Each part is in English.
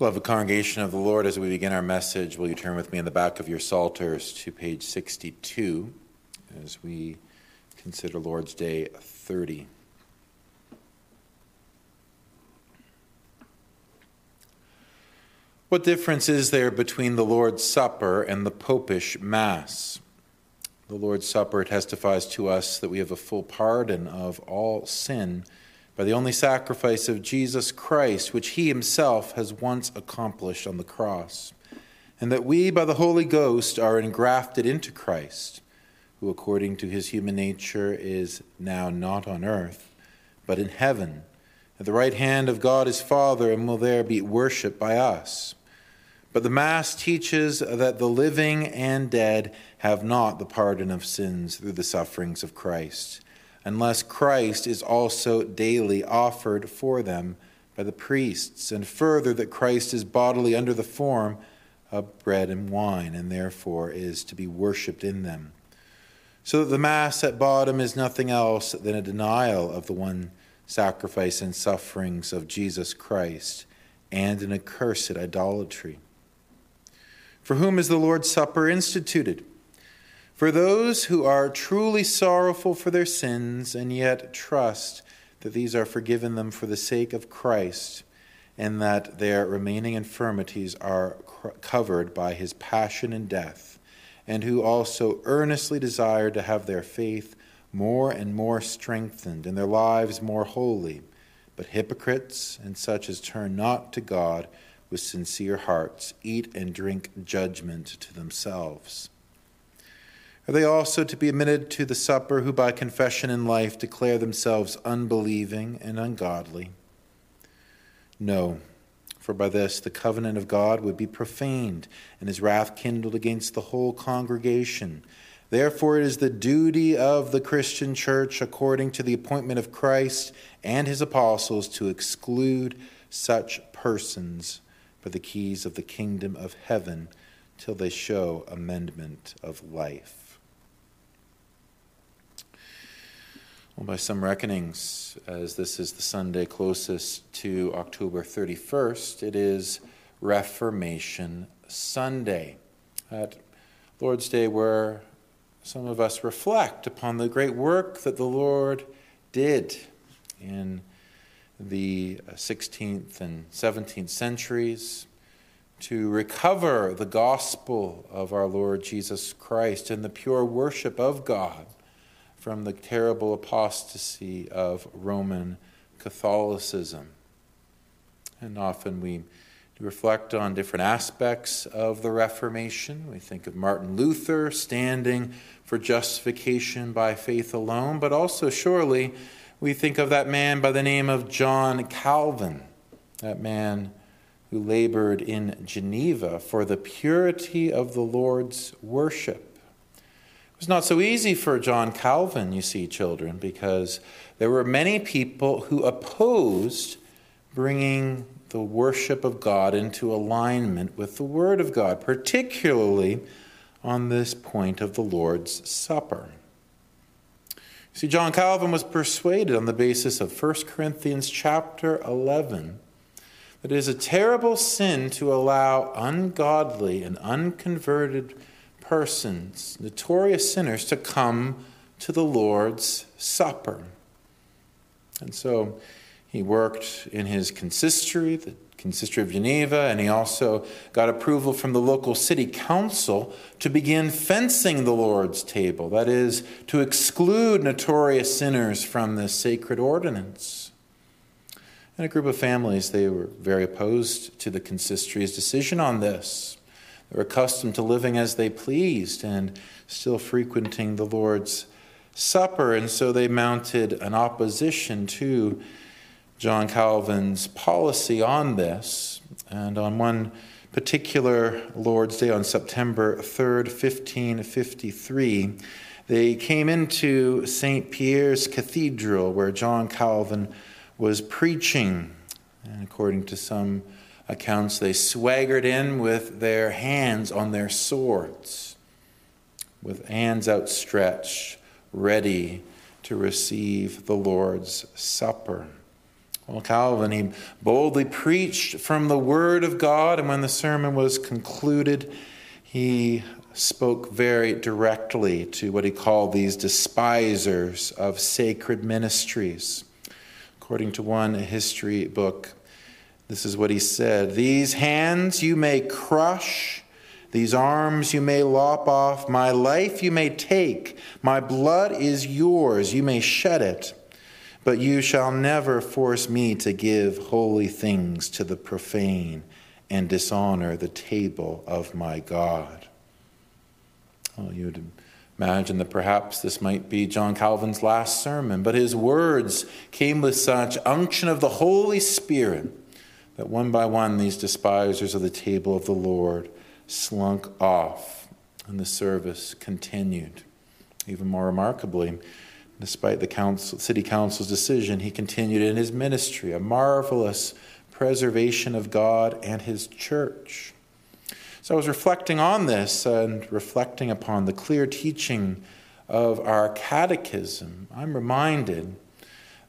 Beloved congregation of the Lord, as we begin our message, will you turn with me in the back of your Psalters to page 62 as we consider Lord's Day 30. What difference is there between the Lord's Supper and the Popish Mass? The Lord's Supper testifies to us that we have a full pardon of all sin by the only sacrifice of Jesus Christ, which he himself has once accomplished on the cross, and that we, by the Holy Ghost, are engrafted into Christ, who, according to his human nature, is now not on earth, but in heaven, at the right hand of God his Father, and will there be worshipped by us. But the Mass teaches that the living and dead have not the pardon of sins through the sufferings of Christ unless Christ is also daily offered for them by the priests, and further, that Christ is bodily under the form of bread and wine, and therefore is to be worshipped in them. So that the Mass at bottom is nothing else than a denial of the one sacrifice and sufferings of Jesus Christ, and an accursed idolatry. For whom is the Lord's Supper instituted? For those who are truly sorrowful for their sins and yet trust that these are forgiven them for the sake of Christ and that their remaining infirmities are covered by his passion and death, and who also earnestly desire to have their faith more and more strengthened and their lives more holy, but hypocrites and such as turn not to God with sincere hearts eat and drink judgment to themselves. Are they also to be admitted to the supper who by confession in life declare themselves unbelieving and ungodly? No, for by this the covenant of God would be profaned, and his wrath kindled against the whole congregation. Therefore, it is the duty of the Christian church, according to the appointment of Christ and his apostles, to exclude such persons for the keys of the kingdom of heaven till they show amendment of life. Well, by some reckonings, as this is the Sunday closest to October 31st, it is Reformation Sunday. At Lord's Day, where some of us reflect upon the great work that the Lord did in the 16th and 17th centuries to recover the gospel of our Lord Jesus Christ and the pure worship of God from the terrible apostasy of Roman Catholicism. And often we reflect on different aspects of the Reformation. We think of Martin Luther standing for justification by faith alone, but also surely we think of that man by the name of John Calvin, that man who labored in Geneva for the purity of the Lord's worship was not so easy for John Calvin, you see, children, because there were many people who opposed bringing the worship of God into alignment with the Word of God, particularly on this point of the Lord's Supper. See, John Calvin was persuaded on the basis of 1 Corinthians chapter 11 that it is a terrible sin to allow ungodly and unconverted persons, notorious sinners, to come to the Lord's Supper. And so he worked in his consistory, the consistory of Geneva, and he also got approval from the local city council to begin fencing the Lord's table, that is, to exclude notorious sinners from this sacred ordinance. And a group of families, they were very opposed to the consistory's decision on this. Were accustomed to living as they pleased and still frequenting the Lord's Supper, and so they mounted an opposition to John Calvin's policy on this. And on one particular Lord's Day, on September 3rd, 1553, they came into St. Pierre's Cathedral where John Calvin was preaching. And according to some accounts, they swaggered in with their hands on their swords, with hands outstretched, ready to receive the Lord's Supper. Well, Calvin, he boldly preached from the Word of God, and when the sermon was concluded, he spoke very directly to what he called these despisers of sacred ministries. According to one history book, this is what he said These hands you may crush, these arms you may lop off, my life you may take, my blood is yours, you may shed it. But you shall never force me to give holy things to the profane and dishonor the table of my God. Well, you would imagine that perhaps this might be John Calvin's last sermon, but his words came with such unction of the Holy Spirit that one by one these despisers of the table of the Lord slunk off, and the service continued. Even more remarkably, Despite the council, city council's decision, he continued in his ministry, a marvelous preservation of God and his church. So I was reflecting on this and reflecting upon the clear teaching of our catechism. I'm reminded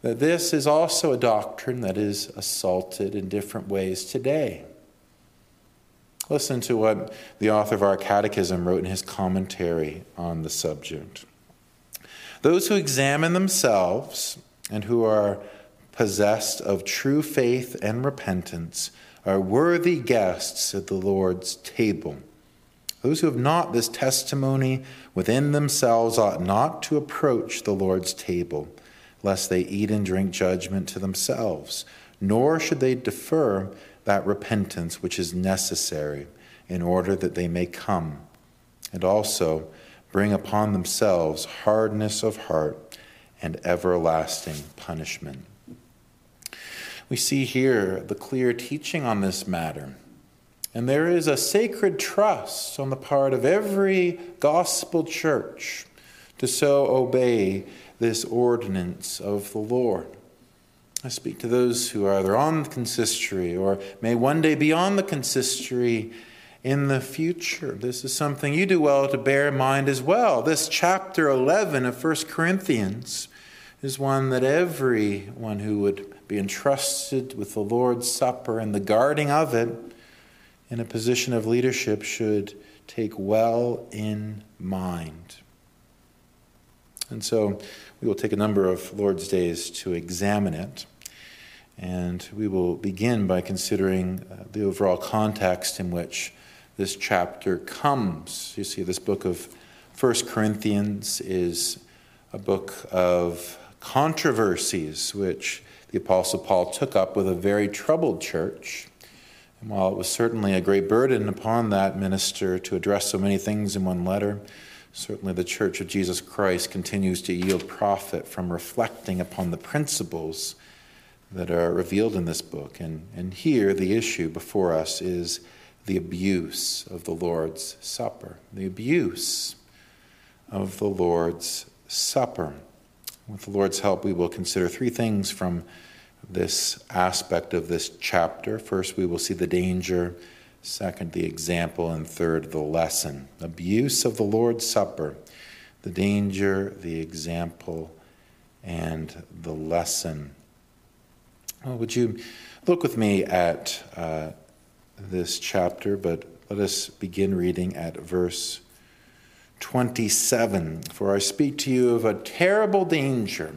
that this is also a doctrine that is assaulted in different ways today. Listen to what the author of our catechism wrote in his commentary on the subject. Those who examine themselves and who are possessed of true faith and repentance are worthy guests at the Lord's table. Those who have not this testimony within themselves ought not to approach the Lord's table, lest they eat and drink judgment to themselves, nor should they defer that repentance which is necessary in order that they may come. And also, bring upon themselves hardness of heart and everlasting punishment. We see here the clear teaching on this matter. And there is a sacred trust on the part of every gospel church to so obey this ordinance of the Lord. I speak to those who are either on the consistory or may one day be on the consistory in the future. This is something you do well to bear in mind as well. This chapter 11 of 1 Corinthians is one that everyone who would be entrusted with the Lord's Supper and the guarding of it in a position of leadership should take well in mind. And so we will take a number of Lord's days to examine it. And we will begin by considering uh, the overall context in which this chapter comes. You see, this book of First Corinthians is a book of controversies which the Apostle Paul took up with a very troubled church. And while it was certainly a great burden upon that minister to address so many things in one letter, certainly the Church of Jesus Christ continues to yield profit from reflecting upon the principles that are revealed in this book. And, and here, the issue before us is the abuse of the Lord's Supper. The abuse of the Lord's Supper. With the Lord's help, we will consider three things from this aspect of this chapter. First, we will see the danger. Second, the example. And third, the lesson. Abuse of the Lord's Supper, the danger, the example, and the lesson. Well, would you look with me at uh, this chapter, but let us begin reading at verse 27. For I speak to you of a terrible danger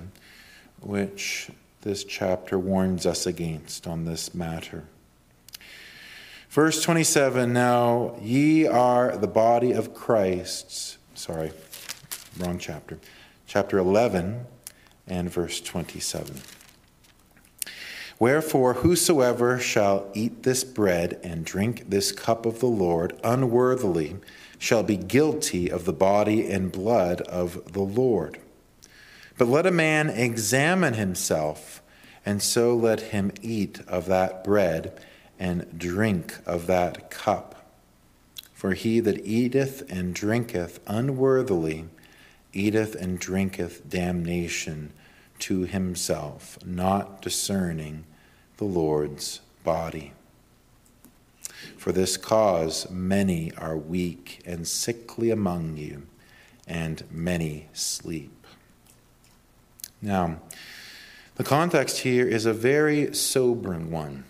which this chapter warns us against on this matter. Verse 27 Now ye are the body of Christ. Sorry, wrong chapter. Chapter 11 and verse 27. Wherefore, whosoever shall eat this bread and drink this cup of the Lord unworthily shall be guilty of the body and blood of the Lord. But let a man examine himself, and so let him eat of that bread and drink of that cup. For he that eateth and drinketh unworthily eateth and drinketh damnation to himself, not discerning the Lord's body. For this cause, many are weak and sickly among you, and many sleep. Now, The context here is a very sobering one.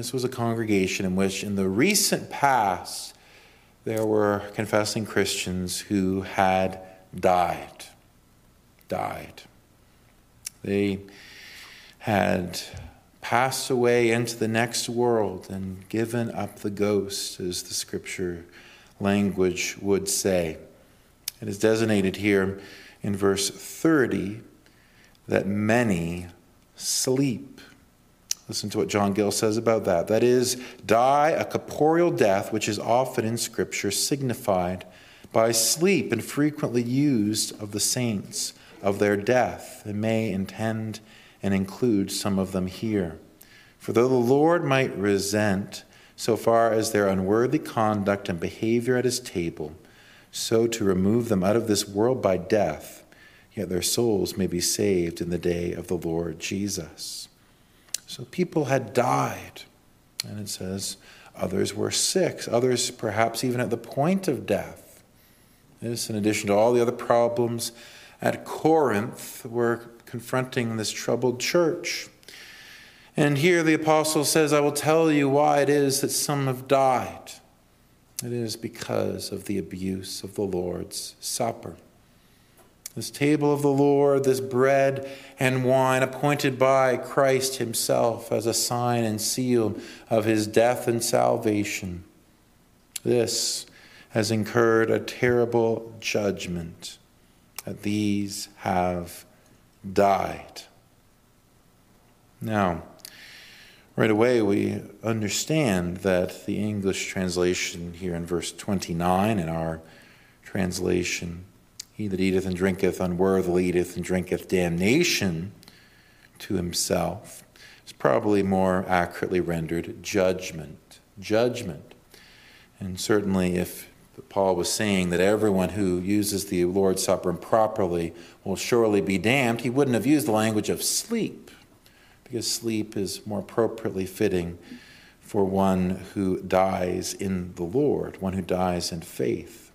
This was a congregation in which, in the recent past, there were confessing Christians who had died. Died. They had passed away into the next world and given up the ghost, as the scripture language would say. It is designated here in verse 30 that many sleep. Listen to what John Gill says about that. That is, die a corporeal death, which is often in Scripture signified by sleep and frequently used of the saints of their death, and may intend and include some of them here. For though the Lord might resent so far as their unworthy conduct and behavior at his table, so to remove them out of this world by death, yet their souls may be saved in the day of the Lord Jesus. So people had died. And it says others were sick, others perhaps even at the point of death. This, in addition to all the other problems at Corinth, were confronting this troubled church. And here the apostle says, I will tell you why it is that some have died. It is because of the abuse of the Lord's Supper. This table of the Lord, this bread and wine appointed by Christ Himself as a sign and seal of His death and salvation. This has incurred a terrible judgment that these have died. Now, right away we understand that the English translation here in verse 29 in our translation he that eateth and drinketh unworthily eateth and drinketh damnation to himself. It's probably more accurately rendered judgment. Judgment. And certainly, if Paul was saying that everyone who uses the Lord's Supper improperly will surely be damned, he wouldn't have used the language of sleep, because sleep is more appropriately fitting for one who dies in the Lord, one who dies in faith.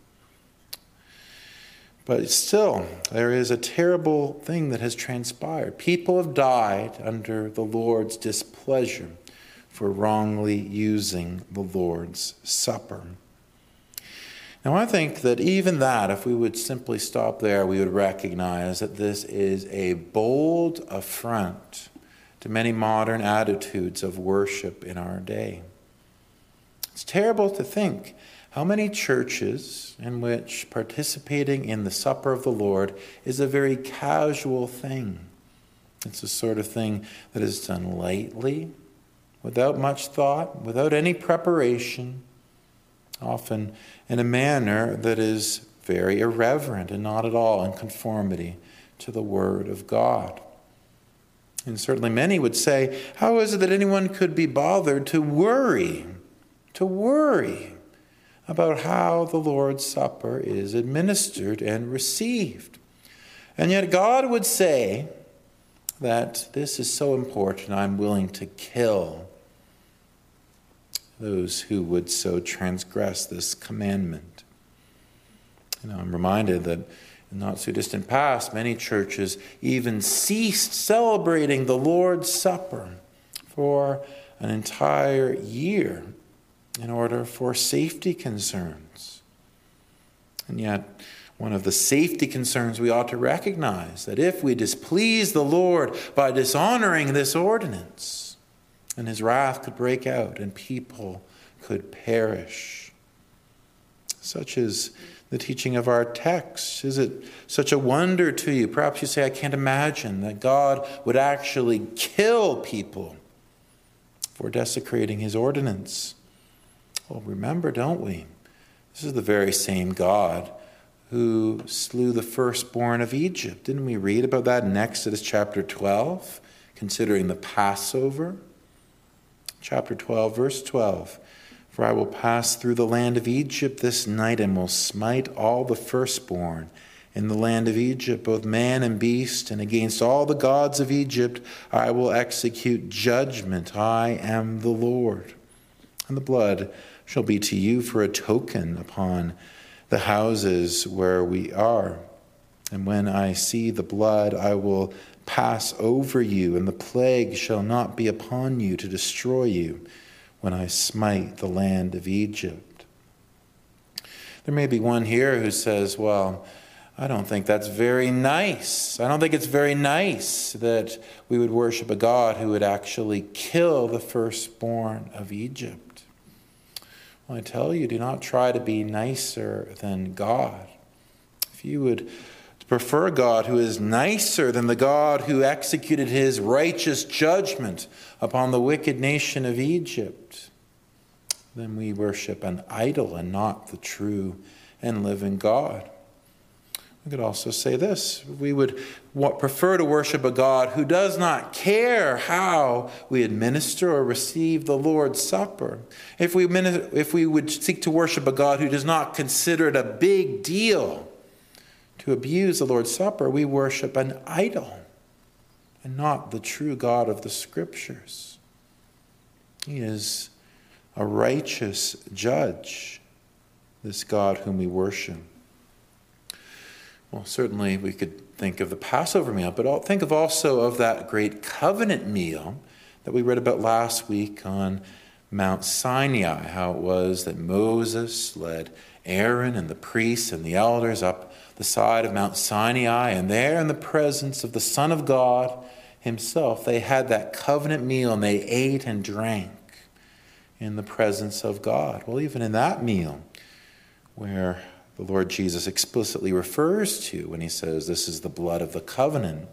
But still, there is a terrible thing that has transpired. People have died under the Lord's displeasure for wrongly using the Lord's Supper. Now, I think that even that, if we would simply stop there, we would recognize that this is a bold affront to many modern attitudes of worship in our day. It's terrible to think how many churches in which participating in the supper of the Lord is a very casual thing? It's the sort of thing that is done lightly, without much thought, without any preparation, often in a manner that is very irreverent and not at all in conformity to the Word of God. And certainly many would say, How is it that anyone could be bothered to worry? To worry about how the Lord's Supper is administered and received. And yet, God would say that this is so important, I'm willing to kill those who would so transgress this commandment. You know, I'm reminded that in not so distant past, many churches even ceased celebrating the Lord's Supper for an entire year in order for safety concerns. And yet, one of the safety concerns we ought to recognize that if we displease the Lord by dishonoring this ordinance, then his wrath could break out and people could perish. Such is the teaching of our text. Is it such a wonder to you? Perhaps you say, I can't imagine that God would actually kill people for desecrating his ordinance. Well, remember, don't we? This is the very same God who slew the firstborn of Egypt. Didn't we read about that in Exodus chapter 12, considering the Passover? Chapter 12, verse 12. For I will pass through the land of Egypt this night and will smite all the firstborn in the land of Egypt, both man and beast, and against all the gods of Egypt I will execute judgment. I am the Lord. And the blood shall be to you for a token upon the houses where we are. And when I see the blood, I will pass over you, and the plague shall not be upon you to destroy you when I smite the land of Egypt. There may be one here who says, Well, I don't think that's very nice. I don't think it's very nice that we would worship a God who would actually kill the firstborn of Egypt. I tell you, do not try to be nicer than God. If you would prefer God who is nicer than the God who executed his righteous judgment upon the wicked nation of Egypt, then we worship an idol and not the true and living God. We could also say this we would prefer to worship a God who does not care how we administer or receive the Lord's Supper. If we, if we would seek to worship a God who does not consider it a big deal to abuse the Lord's Supper, we worship an idol and not the true God of the Scriptures. He is a righteous judge, this God whom we worship. Well, certainly we could think of the Passover meal, but think of also of that great covenant meal that we read about last week on Mount Sinai, how it was that Moses led Aaron and the priests and the elders up the side of Mount Sinai, and there in the presence of the Son of God himself, they had that covenant meal and they ate and drank in the presence of God. Well, even in that meal, where the Lord Jesus explicitly refers to when he says, This is the blood of the covenant.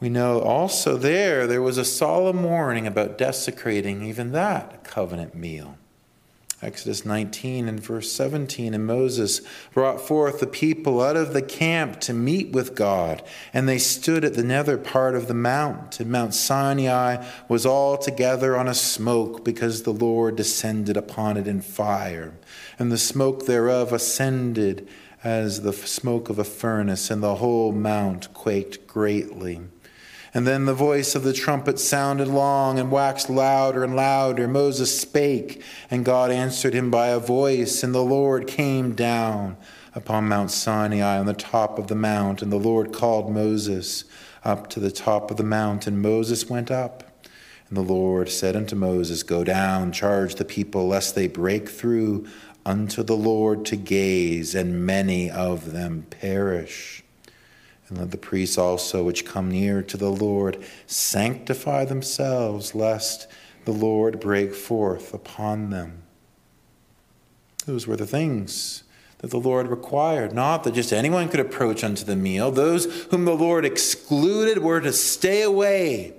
We know also there, there was a solemn warning about desecrating even that covenant meal. Exodus 19 and verse 17. And Moses brought forth the people out of the camp to meet with God. And they stood at the nether part of the mount. And Mount Sinai was altogether on a smoke, because the Lord descended upon it in fire. And the smoke thereof ascended as the smoke of a furnace, and the whole mount quaked greatly. And then the voice of the trumpet sounded long and waxed louder and louder. Moses spake, and God answered him by a voice, and the Lord came down upon Mount Sinai on the top of the mount. And the Lord called Moses up to the top of the mount, and Moses went up. And the Lord said unto Moses, Go down, charge the people, lest they break through unto the Lord to gaze, and many of them perish. And let the priests also, which come near to the Lord, sanctify themselves, lest the Lord break forth upon them. Those were the things that the Lord required. Not that just anyone could approach unto the meal. Those whom the Lord excluded were to stay away,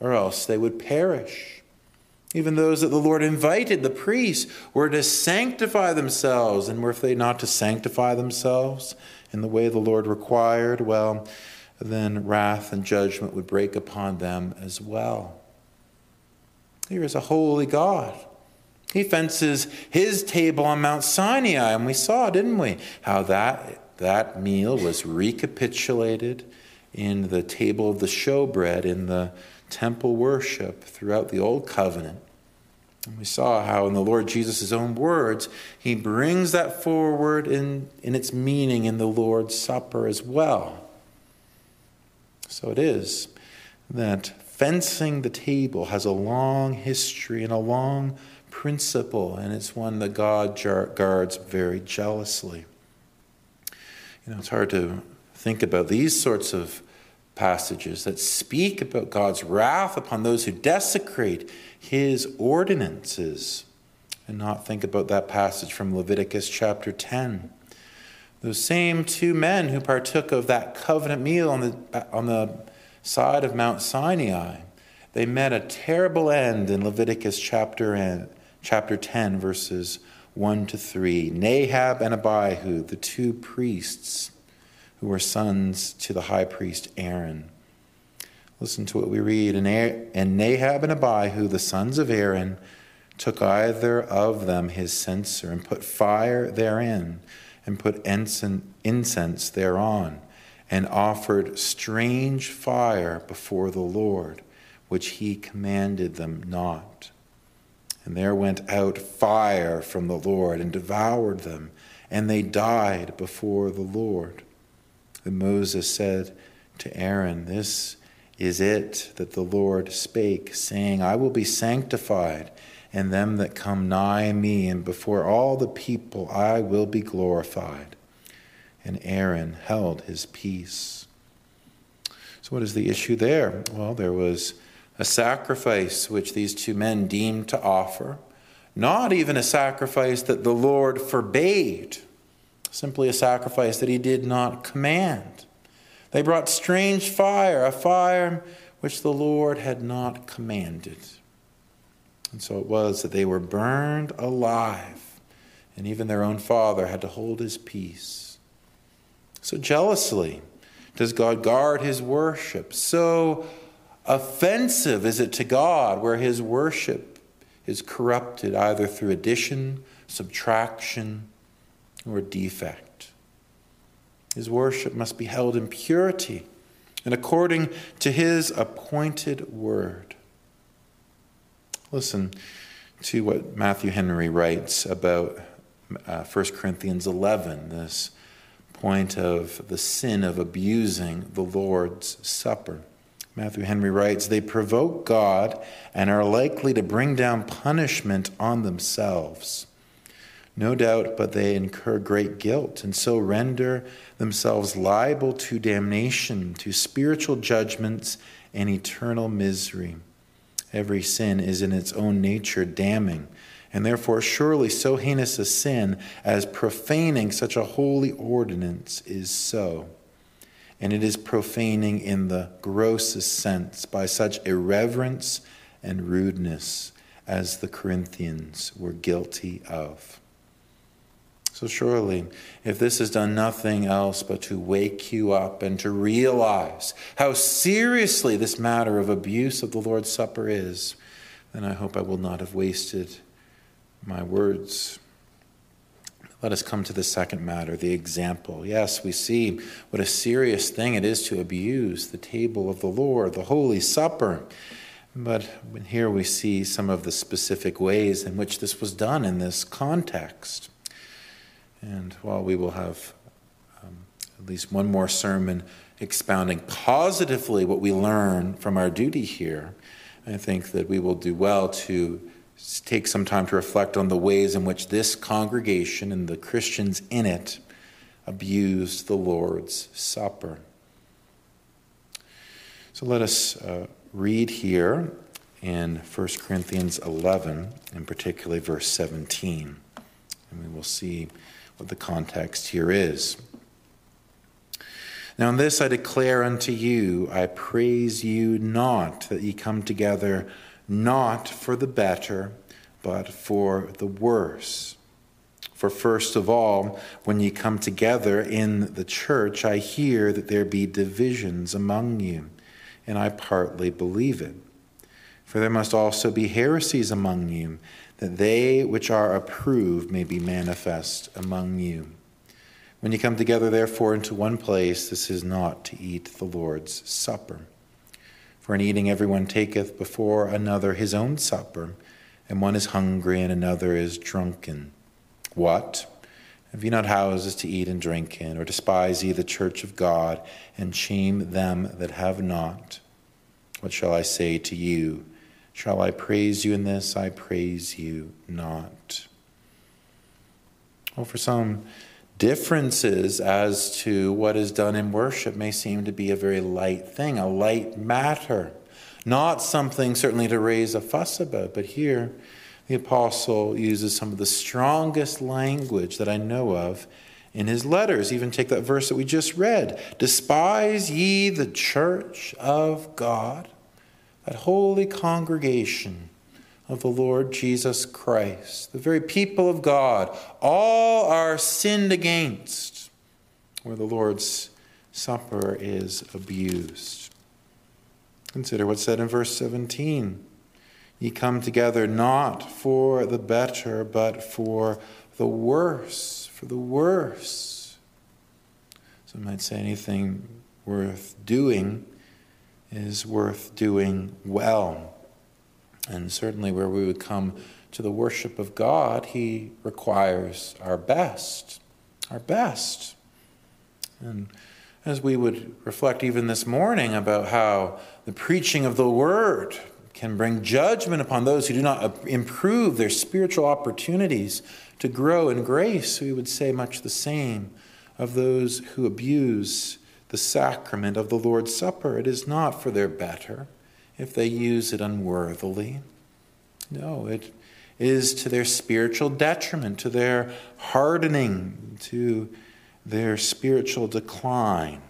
or else they would perish. Even those that the Lord invited, the priests, were to sanctify themselves. And were they not to sanctify themselves, in the way the Lord required, well, then wrath and judgment would break upon them as well. Here is a holy God. He fences his table on Mount Sinai, and we saw, didn't we, how that, that meal was recapitulated in the table of the showbread in the temple worship throughout the Old Covenant. And we saw how, in the Lord Jesus' own words, he brings that forward in, in its meaning in the Lord's Supper as well. So it is that fencing the table has a long history and a long principle, and it's one that God guards very jealously. You know, it's hard to think about these sorts of passages that speak about God's wrath upon those who desecrate his ordinances and not think about that passage from Leviticus chapter 10. Those same two men who partook of that covenant meal on the, on the side of Mount Sinai, they met a terrible end in Leviticus chapter, chapter 10, verses 1 to 3. Nadab and Abihu, the two priests, who were sons to the high priest Aaron. Listen to what we read. And Nadab and Abihu, the sons of Aaron, took either of them his censer and put fire therein and put incense thereon and offered strange fire before the Lord, which he commanded them not. And there went out fire from the Lord and devoured them, and they died before the Lord. And Moses said, to Aaron, This is it that the Lord spake, saying, I will be sanctified, and them that come nigh me, and before all the people I will be glorified. And Aaron held his peace. So, what is the issue there? Well, there was a sacrifice which these two men deemed to offer, not even a sacrifice that the Lord forbade, simply a sacrifice that he did not command. They brought strange fire, a fire which the Lord had not commanded. And so it was that they were burned alive, and even their own father had to hold his peace. So jealously does God guard his worship. So offensive is it to God where his worship is corrupted either through addition, subtraction, or defect. His worship must be held in purity and according to his appointed word. Listen to what Matthew Henry writes about uh, 1 Corinthians 11, this point of the sin of abusing the Lord's Supper. Matthew Henry writes, They provoke God and are likely to bring down punishment on themselves. No doubt, but they incur great guilt and so render themselves liable to damnation, to spiritual judgments, and eternal misery. Every sin is in its own nature damning, and therefore surely so heinous a sin as profaning such a holy ordinance is so. And it is profaning in the grossest sense by such irreverence and rudeness as the Corinthians were guilty of. So, surely, if this has done nothing else but to wake you up and to realize how seriously this matter of abuse of the Lord's Supper is, then I hope I will not have wasted my words. Let us come to the second matter, the example. Yes, we see what a serious thing it is to abuse the table of the Lord, the Holy Supper. But here we see some of the specific ways in which this was done in this context. And while we will have um, at least one more sermon expounding positively what we learn from our duty here, I think that we will do well to take some time to reflect on the ways in which this congregation and the Christians in it abused the Lord's Supper. So let us uh, read here in 1 Corinthians 11, and particularly verse 17, and we will see what the context here is. Now, in this I declare unto you, I praise you not that ye come together not for the better, but for the worse. For first of all, when ye come together in the church, I hear that there be divisions among you, and I partly believe it. For there must also be heresies among you that they which are approved may be manifest among you. When you come together, therefore, into one place, this is not to eat the Lord's Supper. For in eating, everyone taketh before another his own supper, and one is hungry, and another is drunken. What? Have ye not houses to eat and drink in, or despise ye the church of God, and shame them that have not? What shall I say to you? Shall I praise you in this? I praise you not. Well, for some, differences as to what is done in worship may seem to be a very light thing, a light matter, not something certainly to raise a fuss about. But here, the apostle uses some of the strongest language that I know of in his letters. Even take that verse that we just read Despise ye the church of God that holy congregation of the Lord Jesus Christ, the very people of God, all are sinned against where the Lord's Supper is abused. Consider what's said in verse 17. Ye come together not for the better, but for the worse, for the worse. Some might say anything worth doing is worth doing well. And certainly, where we would come to the worship of God, He requires our best, our best. And as we would reflect even this morning about how the preaching of the word can bring judgment upon those who do not improve their spiritual opportunities to grow in grace, we would say much the same of those who abuse the sacrament of the Lord's Supper. It is not for their better if they use it unworthily. No, it is to their spiritual detriment, to their hardening, to their spiritual decline.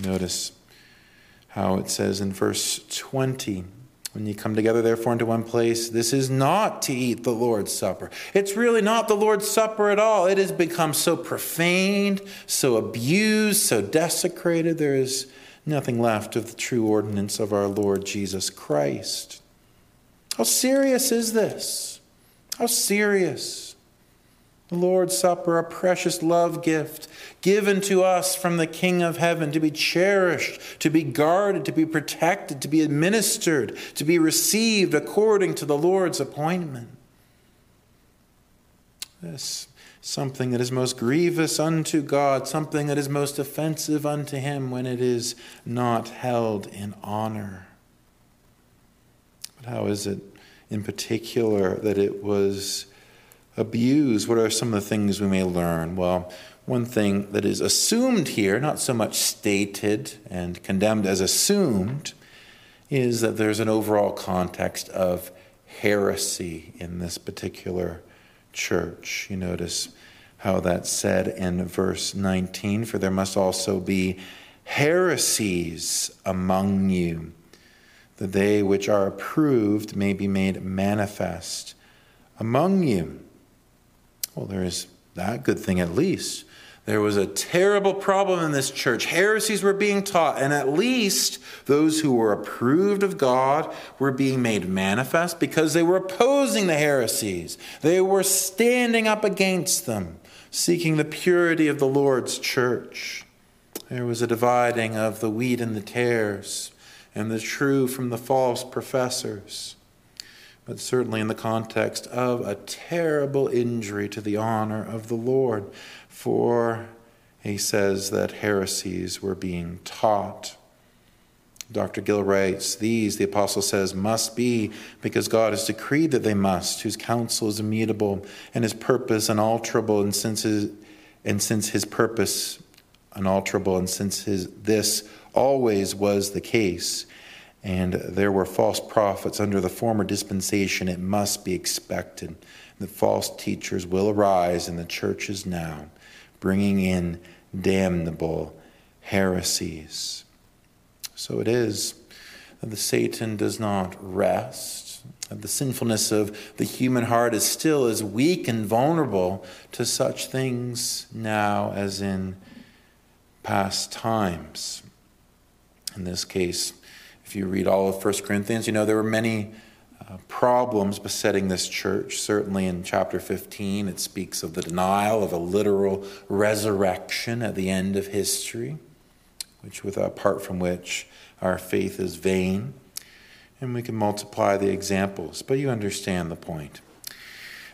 Notice how it says in verse 20 when you come together, therefore, into one place, this is not to eat the Lord's Supper. It's really not the Lord's Supper at all. It has become so profaned, so abused, so desecrated, there is nothing left of the true ordinance of our Lord Jesus Christ. How serious is this? How serious? The Lord's Supper, a precious love gift given to us from the King of Heaven to be cherished, to be guarded, to be protected, to be administered, to be received according to the Lord's appointment. This something that is most grievous unto God, something that is most offensive unto Him when it is not held in honor. But how is it in particular that it was? Abuse, what are some of the things we may learn? Well, one thing that is assumed here, not so much stated and condemned as assumed, is that there's an overall context of heresy in this particular church. You notice how that's said in verse 19 For there must also be heresies among you, that they which are approved may be made manifest among you. Well, there is that good thing at least. There was a terrible problem in this church. Heresies were being taught, and at least those who were approved of God were being made manifest because they were opposing the heresies. They were standing up against them, seeking the purity of the Lord's church. There was a dividing of the wheat and the tares, and the true from the false professors but certainly in the context of a terrible injury to the honor of the Lord. For he says that heresies were being taught. Dr. Gill writes, These, the apostle says, must be because God has decreed that they must, whose counsel is immutable and his purpose unalterable, and since his, and since his purpose unalterable, and since his, this always was the case, and there were false prophets under the former dispensation, it must be expected that false teachers will arise in the churches now, bringing in damnable heresies. So it is that the Satan does not rest. That the sinfulness of the human heart is still as weak and vulnerable to such things now as in past times. In this case, you read all of 1 Corinthians, you know there were many uh, problems besetting this church. Certainly in chapter 15, it speaks of the denial of a literal resurrection at the end of history, which, with, apart from which our faith is vain. And we can multiply the examples, but you understand the point.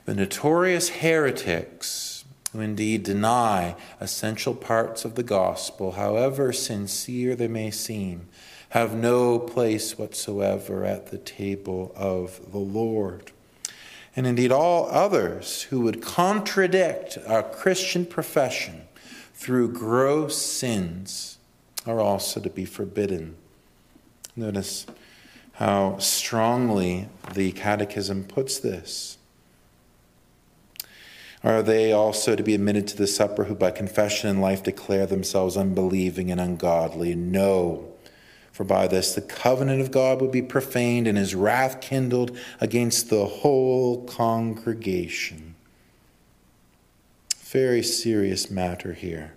The notorious heretics who indeed deny essential parts of the gospel, however sincere they may seem, have no place whatsoever at the table of the Lord. And indeed, all others who would contradict our Christian profession through gross sins are also to be forbidden. Notice how strongly the Catechism puts this. Are they also to be admitted to the supper who by confession and life declare themselves unbelieving and ungodly? No. For by this the covenant of God would be profaned and his wrath kindled against the whole congregation. Very serious matter here.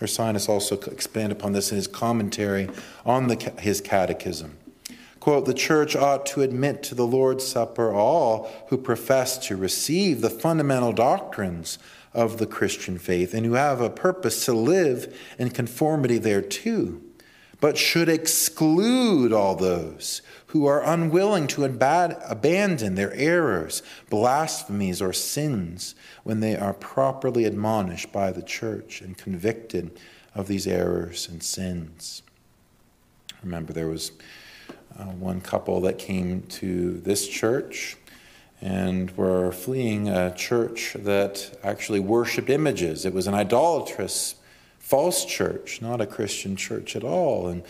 Ursinus also expanded upon this in his commentary on the, his catechism. Quote, the church ought to admit to the Lord's Supper all who profess to receive the fundamental doctrines of the Christian faith and who have a purpose to live in conformity thereto but should exclude all those who are unwilling to abandon their errors, blasphemies, or sins when they are properly admonished by the church and convicted of these errors and sins. Remember, there was uh, one couple that came to this church and were fleeing a church that actually worshiped images. It was an idolatrous, false church, not a Christian church at all. And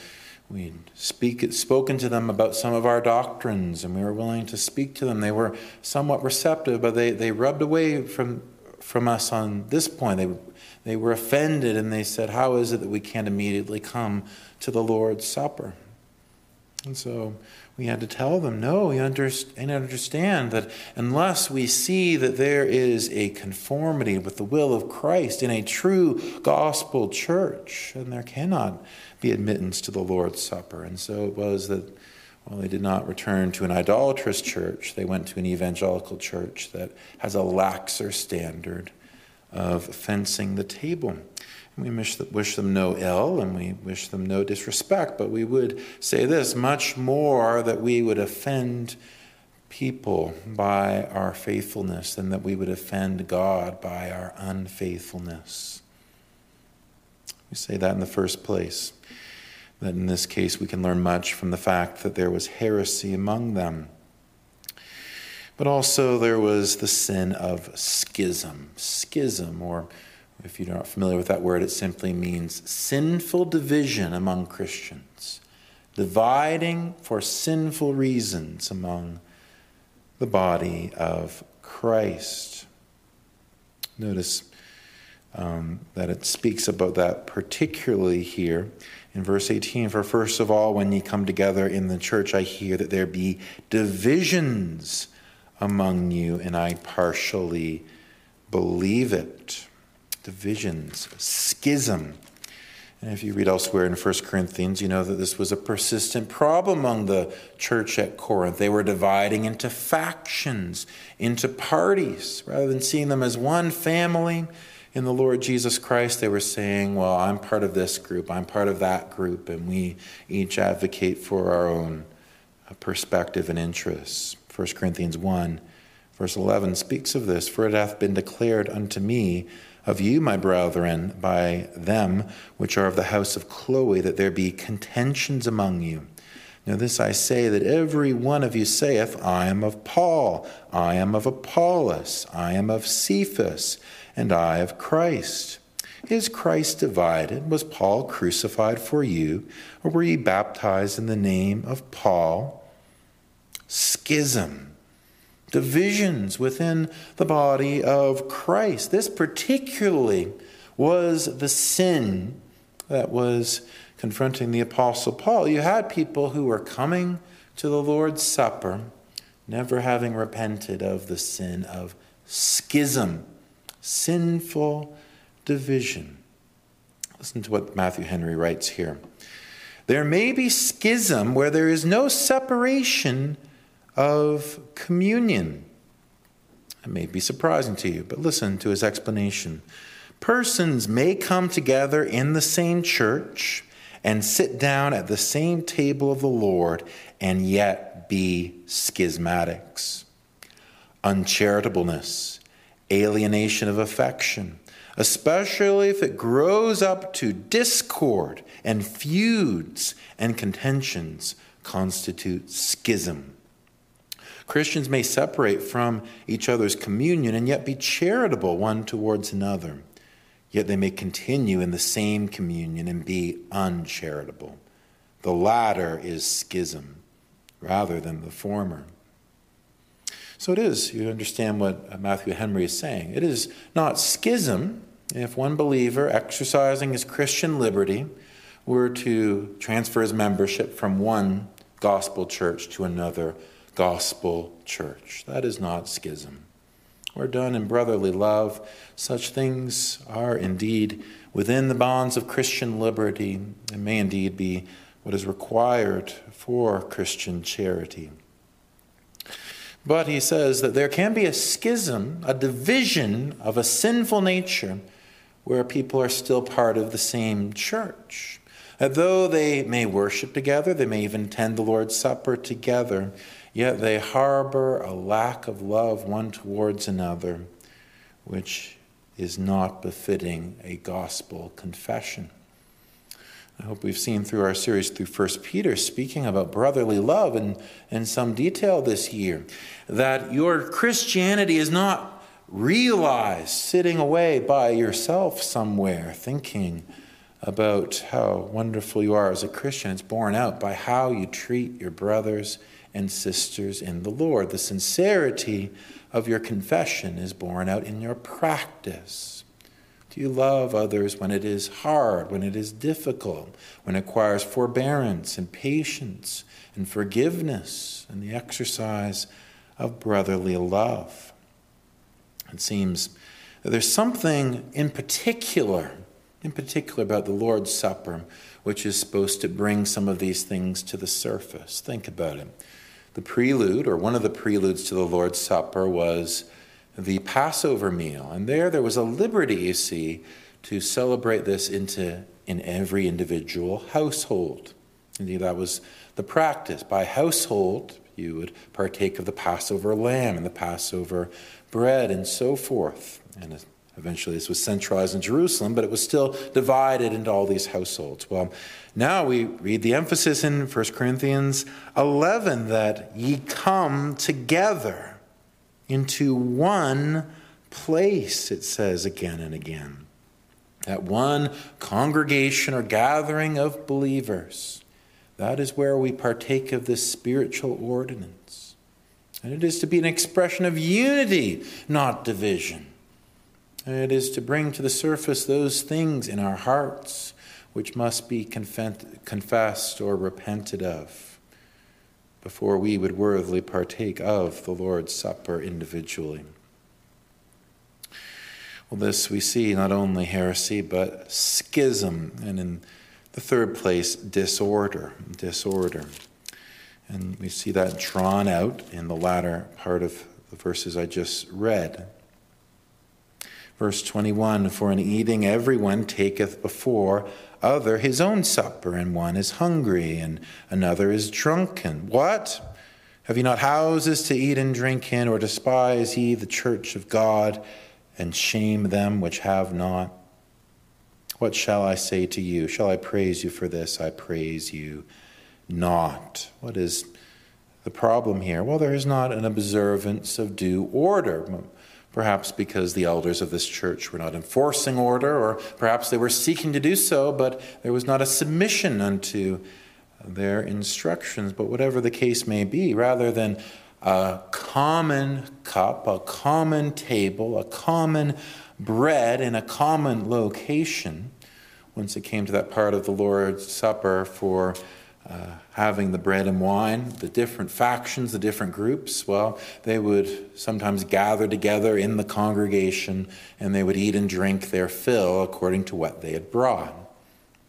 we speak spoken to them about some of our doctrines, and we were willing to speak to them. They were somewhat receptive, but they, they rubbed away from from us on this point. They they were offended, and they said, "How is it that we can't immediately come to the Lord's Supper?" And so we had to tell them, no, you understand that unless we see that there is a conformity with the will of Christ in a true gospel church, then there cannot be admittance to the Lord's Supper. And so it was that, well, they did not return to an idolatrous church, they went to an evangelical church that has a laxer standard of fencing the table. We wish, them no ill and we wish them no disrespect, but we would say this much more that we would offend people by our faithfulness than that we would offend God by our unfaithfulness. We say that in the first place. That in this case, we can learn much from the fact that there was heresy among them. But also, there was the sin of schism. Schism, or if you're not familiar with that word, it simply means sinful division among Christians, dividing for sinful reasons among the body of Christ. Notice um, that it speaks about that particularly here in verse 18. For first of all, when ye come together in the church, I hear that there be divisions among you, and I partially believe it divisions, schism. And if you read elsewhere in 1 Corinthians, you know that this was a persistent problem among the church at Corinth. They were dividing into factions, into parties. Rather than seeing them as one family in the Lord Jesus Christ, they were saying, Well, I'm part of this group, I'm part of that group, and we each advocate for our own uh, perspective and interests. 1 Corinthians 1, verse 11 speaks of this For it hath been declared unto me of you, my brethren, by them which are of the house of Chloe, that there be contentions among you. Now, this I say that every one of you saith, I am of Paul, I am of Apollos, I am of Cephas, and I of Christ. Is Christ divided? Was Paul crucified for you? Or were ye baptized in the name of Paul? Schism divisions within the body of Christ. This particularly was the sin that was confronting the Apostle Paul. You had people who were coming to the Lord's Supper, never having repented of the sin of schism, sinful division. Listen to what Matthew Henry writes here. There may be schism where there is no separation of communion. It may be surprising to you, but listen to his explanation. Persons may come together in the same church and sit down at the same table of the Lord and yet be schismatics. Uncharitableness, alienation of affection, especially if it grows up to discord and feuds and contentions, constitute schism. Christians may separate from each other's communion and yet be charitable one towards another. Yet they may continue in the same communion and be uncharitable. The latter is schism rather than the former. So it is, you understand what Matthew Henry is saying. It is not schism if one believer exercising his Christian liberty were to transfer his membership from one gospel church to another gospel church. That is not schism. We're done in brotherly love. Such things are indeed within the bonds of Christian liberty and may indeed be what is required for Christian charity. But he says that there can be a schism, a division of a sinful nature where people are still part of the same church. That though they may worship together, they may even attend the Lord's Supper together, Yet they harbor a lack of love one towards another, which is not befitting a gospel confession. I hope we've seen through our series through 1 Peter, speaking about brotherly love in, in some detail this year, that your Christianity is not realized sitting away by yourself somewhere, thinking about how wonderful you are as a Christian. It's borne out by how you treat your brothers and sisters in the Lord. The sincerity of your confession is borne out in your practice. Do you love others when it is hard, when it is difficult, when it requires forbearance and patience and forgiveness and the exercise of brotherly love? It seems that there's something in particular, in particular about the Lord's Supper, which is supposed to bring some of these things to the surface. Think about it. The prelude, or one of the preludes to the Lord's Supper, was the Passover meal. And there, there was a liberty, you see, to celebrate this into in every individual household. Indeed, that was the practice. By household, you would partake of the Passover lamb and the Passover bread and so forth. And eventually, this was centralized in Jerusalem, but it was still divided into all these households. Well, now we read the emphasis in 1 Corinthians 11 that ye come together into one place, it says again and again. That one congregation or gathering of believers. That is where we partake of this spiritual ordinance. And it is to be an expression of unity, not division. It is to bring to the surface those things in our hearts which must be confessed or repented of before we would worthily partake of the Lord's Supper individually. Well, this we see not only heresy, but schism, and in the third place, disorder. Disorder. And we see that drawn out in the latter part of the verses I just read. Verse 21 For in eating everyone taketh before other his own supper, and one is hungry, and another is drunken. What? Have ye not houses to eat and drink in, or despise ye the church of God, and shame them which have not? What shall I say to you? Shall I praise you for this? I praise you not. What is the problem here? Well, there is not an observance of due order perhaps because the elders of this church were not enforcing order, or perhaps they were seeking to do so, but there was not a submission unto their instructions. But whatever the case may be, rather than a common cup, a common table, a common bread in a common location, once it came to that part of the Lord's Supper for uh, having the bread and wine, the different factions, the different groups, well, they would sometimes gather together in the congregation and they would eat and drink their fill according to what they had brought.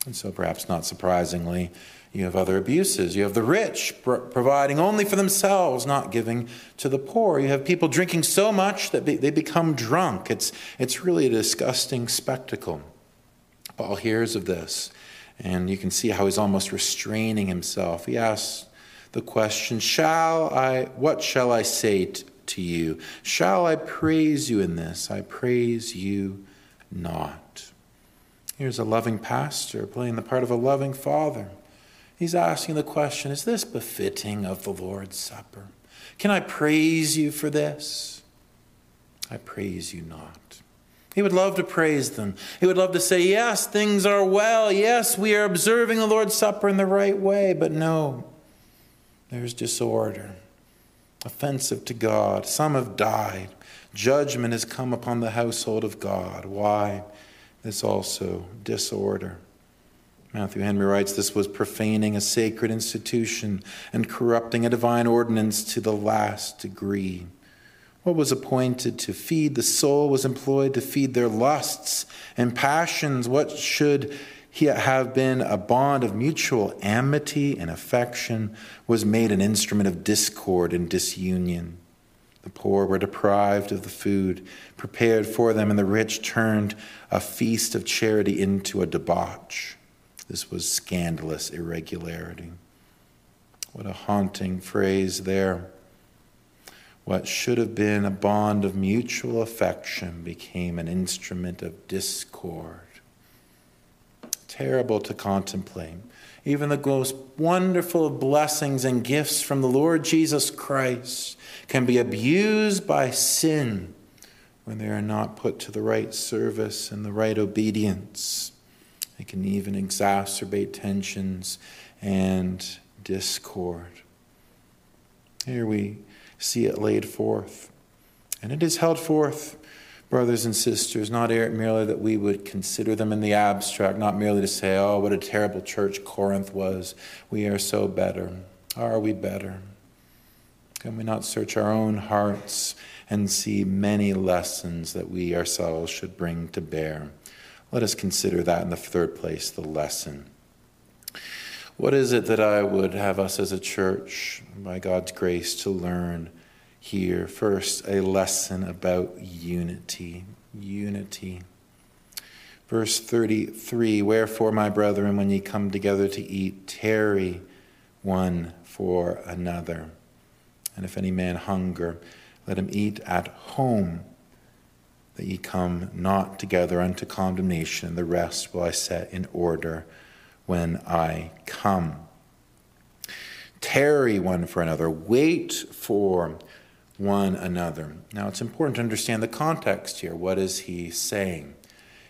And so, perhaps not surprisingly, you have other abuses. You have the rich providing only for themselves, not giving to the poor. You have people drinking so much that they become drunk. It's, it's really a disgusting spectacle. Paul hears of this and you can see how he's almost restraining himself. He asks the question, Shall I, what shall I say t- to you? Shall I praise you in this? I praise you not. Here's a loving pastor playing the part of a loving father. He's asking the question Is this befitting of the Lord's Supper? Can I praise you for this? I praise you not. He would love to praise them. He would love to say, Yes, things are well. Yes, we are observing the Lord's Supper in the right way. But no, there's disorder, offensive to God. Some have died. Judgment has come upon the household of God. Why? This also disorder. Matthew Henry writes this was profaning a sacred institution and corrupting a divine ordinance to the last degree. What was appointed to feed the soul was employed to feed their lusts and passions. What should have been a bond of mutual amity and affection was made an instrument of discord and disunion. The poor were deprived of the food prepared for them, and the rich turned a feast of charity into a debauch. This was scandalous irregularity. What a haunting phrase there. What should have been a bond of mutual affection became an instrument of discord. terrible to contemplate. Even the most wonderful blessings and gifts from the Lord Jesus Christ can be abused by sin when they are not put to the right service and the right obedience. They can even exacerbate tensions and discord. Here we see it laid forth. And it is held forth brothers and sisters, not er-, merely that we would consider them in the abstract, not merely to say, oh, what a terrible church Corinth was. We are so better. Are we better? Can we not search our own hearts and see many lessons that we ourselves should bring to bear? Let us consider that in the third place, the lesson. What is it that I would have us as a church, by God's grace, to learn? here. First, a lesson about unity. Unity. Verse 33 Wherefore, my brethren, when ye come together to eat, tarry one for another. And if any man hunger, let him eat at home, that ye come not together unto condemnation. The rest will I set in order when I come. Tarry one for another. Wait for one another. Now, it's important to understand the context here. What is he saying?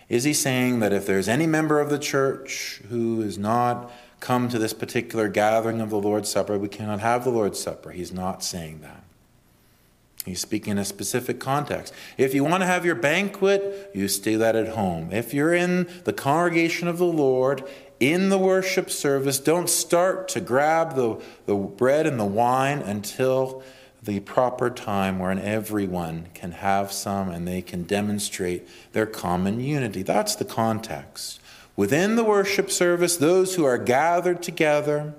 Is he saying that if there's any member of the church who has not come to this particular gathering of the Lord's Supper, we cannot have the Lord's Supper? He's not saying that. He's speaking in a specific context. If you want to have your banquet, you stay that at home. If you're in the congregation of the Lord, in the worship service, don't start to grab the, the bread and the wine until the proper time when everyone can have some and they can demonstrate their common unity. That's the context. Within the worship service, those who are gathered together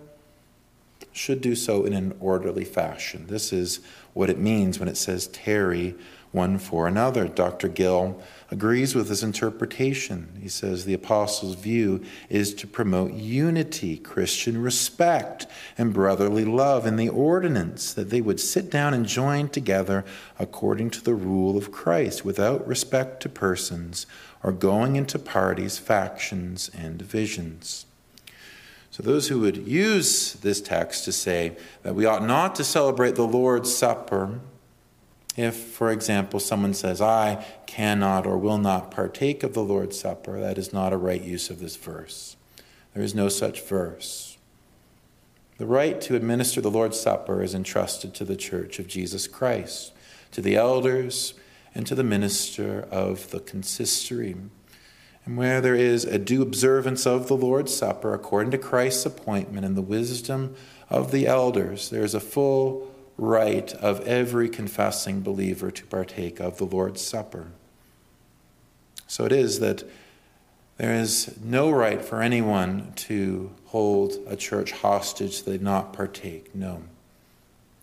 should do so in an orderly fashion. This is what it means when it says tarry one for another. Dr. Gill agrees with this interpretation. He says the apostles' view is to promote unity, Christian respect, and brotherly love in the ordinance, that they would sit down and join together according to the rule of Christ, without respect to persons or going into parties, factions, and divisions. So, those who would use this text to say that we ought not to celebrate the Lord's Supper if, for example, someone says, I cannot or will not partake of the Lord's Supper, that is not a right use of this verse. There is no such verse. The right to administer the Lord's Supper is entrusted to the Church of Jesus Christ, to the elders, and to the minister of the consistory. And where there is a due observance of the Lord's Supper according to Christ's appointment and the wisdom of the elders, there is a full right of every confessing believer to partake of the Lord's Supper. So it is that there is no right for anyone to hold a church hostage so they not partake. No.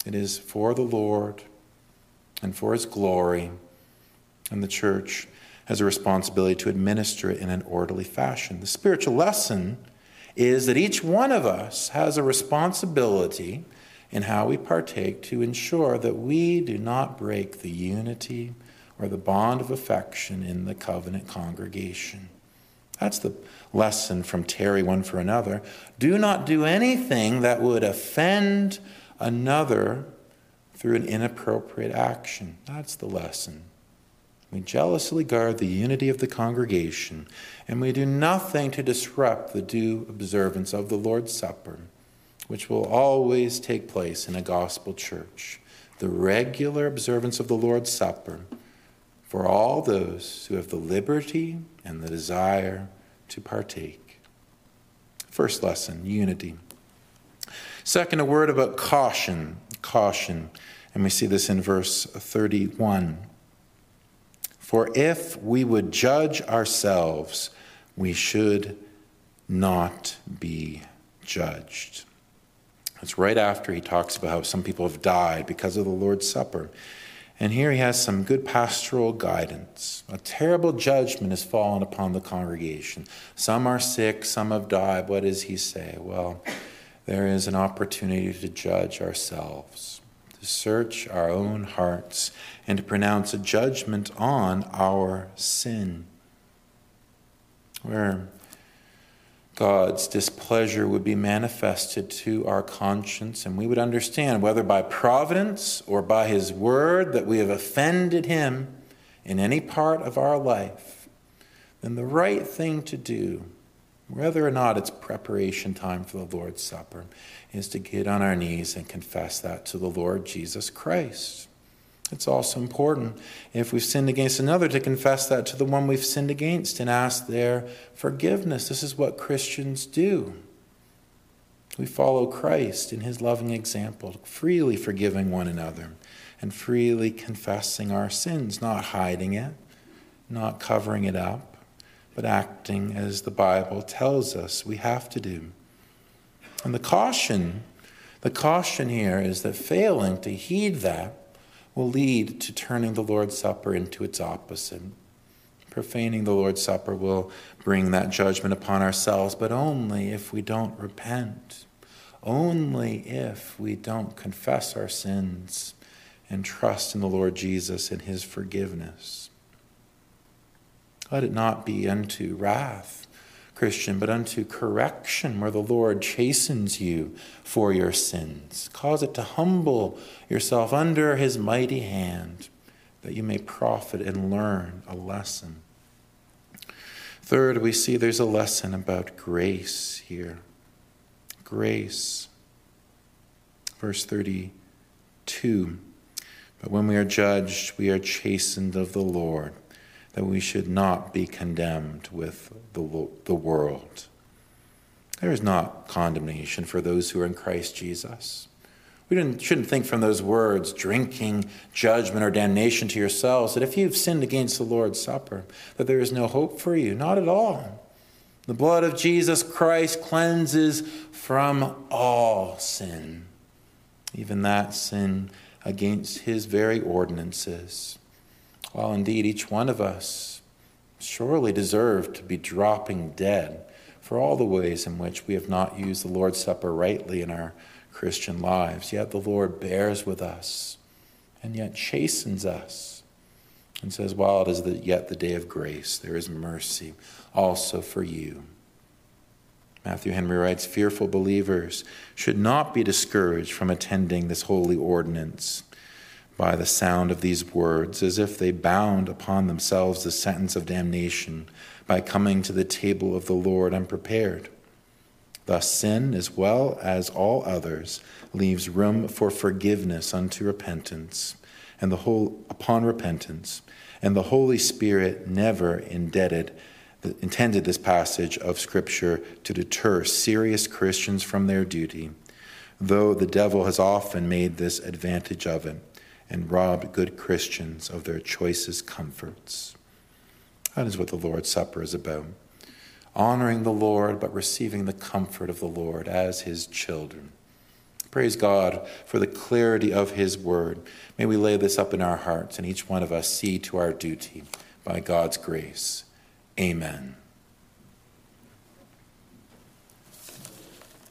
It is for the Lord and for his glory, and the church has a responsibility to administer it in an orderly fashion. The spiritual lesson is that each one of us has a responsibility in how we partake to ensure that we do not break the unity or the bond of affection in the covenant congregation. That's the lesson from tarry one for another. Do not do anything that would offend another through an inappropriate action. That's the lesson. We jealously guard the unity of the congregation, and we do nothing to disrupt the due observance of the Lord's Supper which will always take place in a gospel church the regular observance of the Lord's Supper for all those who have the liberty and the desire to partake. First lesson unity. Second, a word about caution. Caution. And we see this in verse 31. For if we would judge ourselves, we should not be judged. It's right after he talks about how some people have died because of the Lord's Supper. And here he has some good pastoral guidance. A terrible judgment has fallen upon the congregation. Some are sick, some have died. What does he say? Well, there is an opportunity to judge ourselves, to search our own hearts, and to pronounce a judgment on our sin. Where God's displeasure would be manifested to our conscience, and we would understand, whether by providence or by His word, that we have offended Him in any part of our life, then the right thing to do, whether or not it's preparation time for the Lord's Supper, is to get on our knees and confess that to the Lord Jesus Christ. It's also important if we've sinned against another to confess that to the one we've sinned against and ask their forgiveness. This is what Christians do. We follow Christ in his loving example, freely forgiving one another and freely confessing our sins, not hiding it, not covering it up, but acting as the Bible tells us we have to do. And the caution, the caution here is that failing to heed that will lead to turning the Lord's Supper into its opposite. Profaning the Lord's Supper will bring that judgment upon ourselves, but only if we don't repent, only if we don't confess our sins and trust in the Lord Jesus and his forgiveness. Let it not be unto wrath Christian, but unto correction, where the Lord chastens you for your sins. Cause it to humble yourself under his mighty hand, that you may profit and learn a lesson. Third, we see there's a lesson about grace here. Grace. Verse 32 But when we are judged, we are chastened of the Lord that we should not be condemned with the, the world. There is not condemnation for those who are in Christ Jesus. We shouldn't think from those words, drinking, judgment, or damnation to yourselves, that if you've sinned against the Lord's Supper, that there is no hope for you. Not at all. The blood of Jesus Christ cleanses from all sin, even that sin against his very ordinances while indeed each one of us surely deserved to be dropping dead for all the ways in which we have not used the Lord's Supper rightly in our Christian lives. Yet the Lord bears with us and yet chastens us and says, While it is the, yet the day of grace, there is mercy also for you. Matthew Henry writes Fearful believers should not be discouraged from attending this holy ordinance by the sound of these words, as if they bound upon themselves the sentence of damnation by coming to the table of the Lord unprepared. Thus, sin, as well as all others, leaves room for forgiveness unto repentance, and the whole upon repentance, and the Holy Spirit never indebted intended this passage of Scripture to deter serious Christians from their duty, though the devil has often made this advantage of it and robbed good Christians of their choicest comforts. That is what the Lord's Supper is about honoring the Lord, but receiving the comfort of the Lord as his children. Praise God for the clarity of his word. May we lay this up in our hearts and each one of us see to our duty by God's grace. Amen.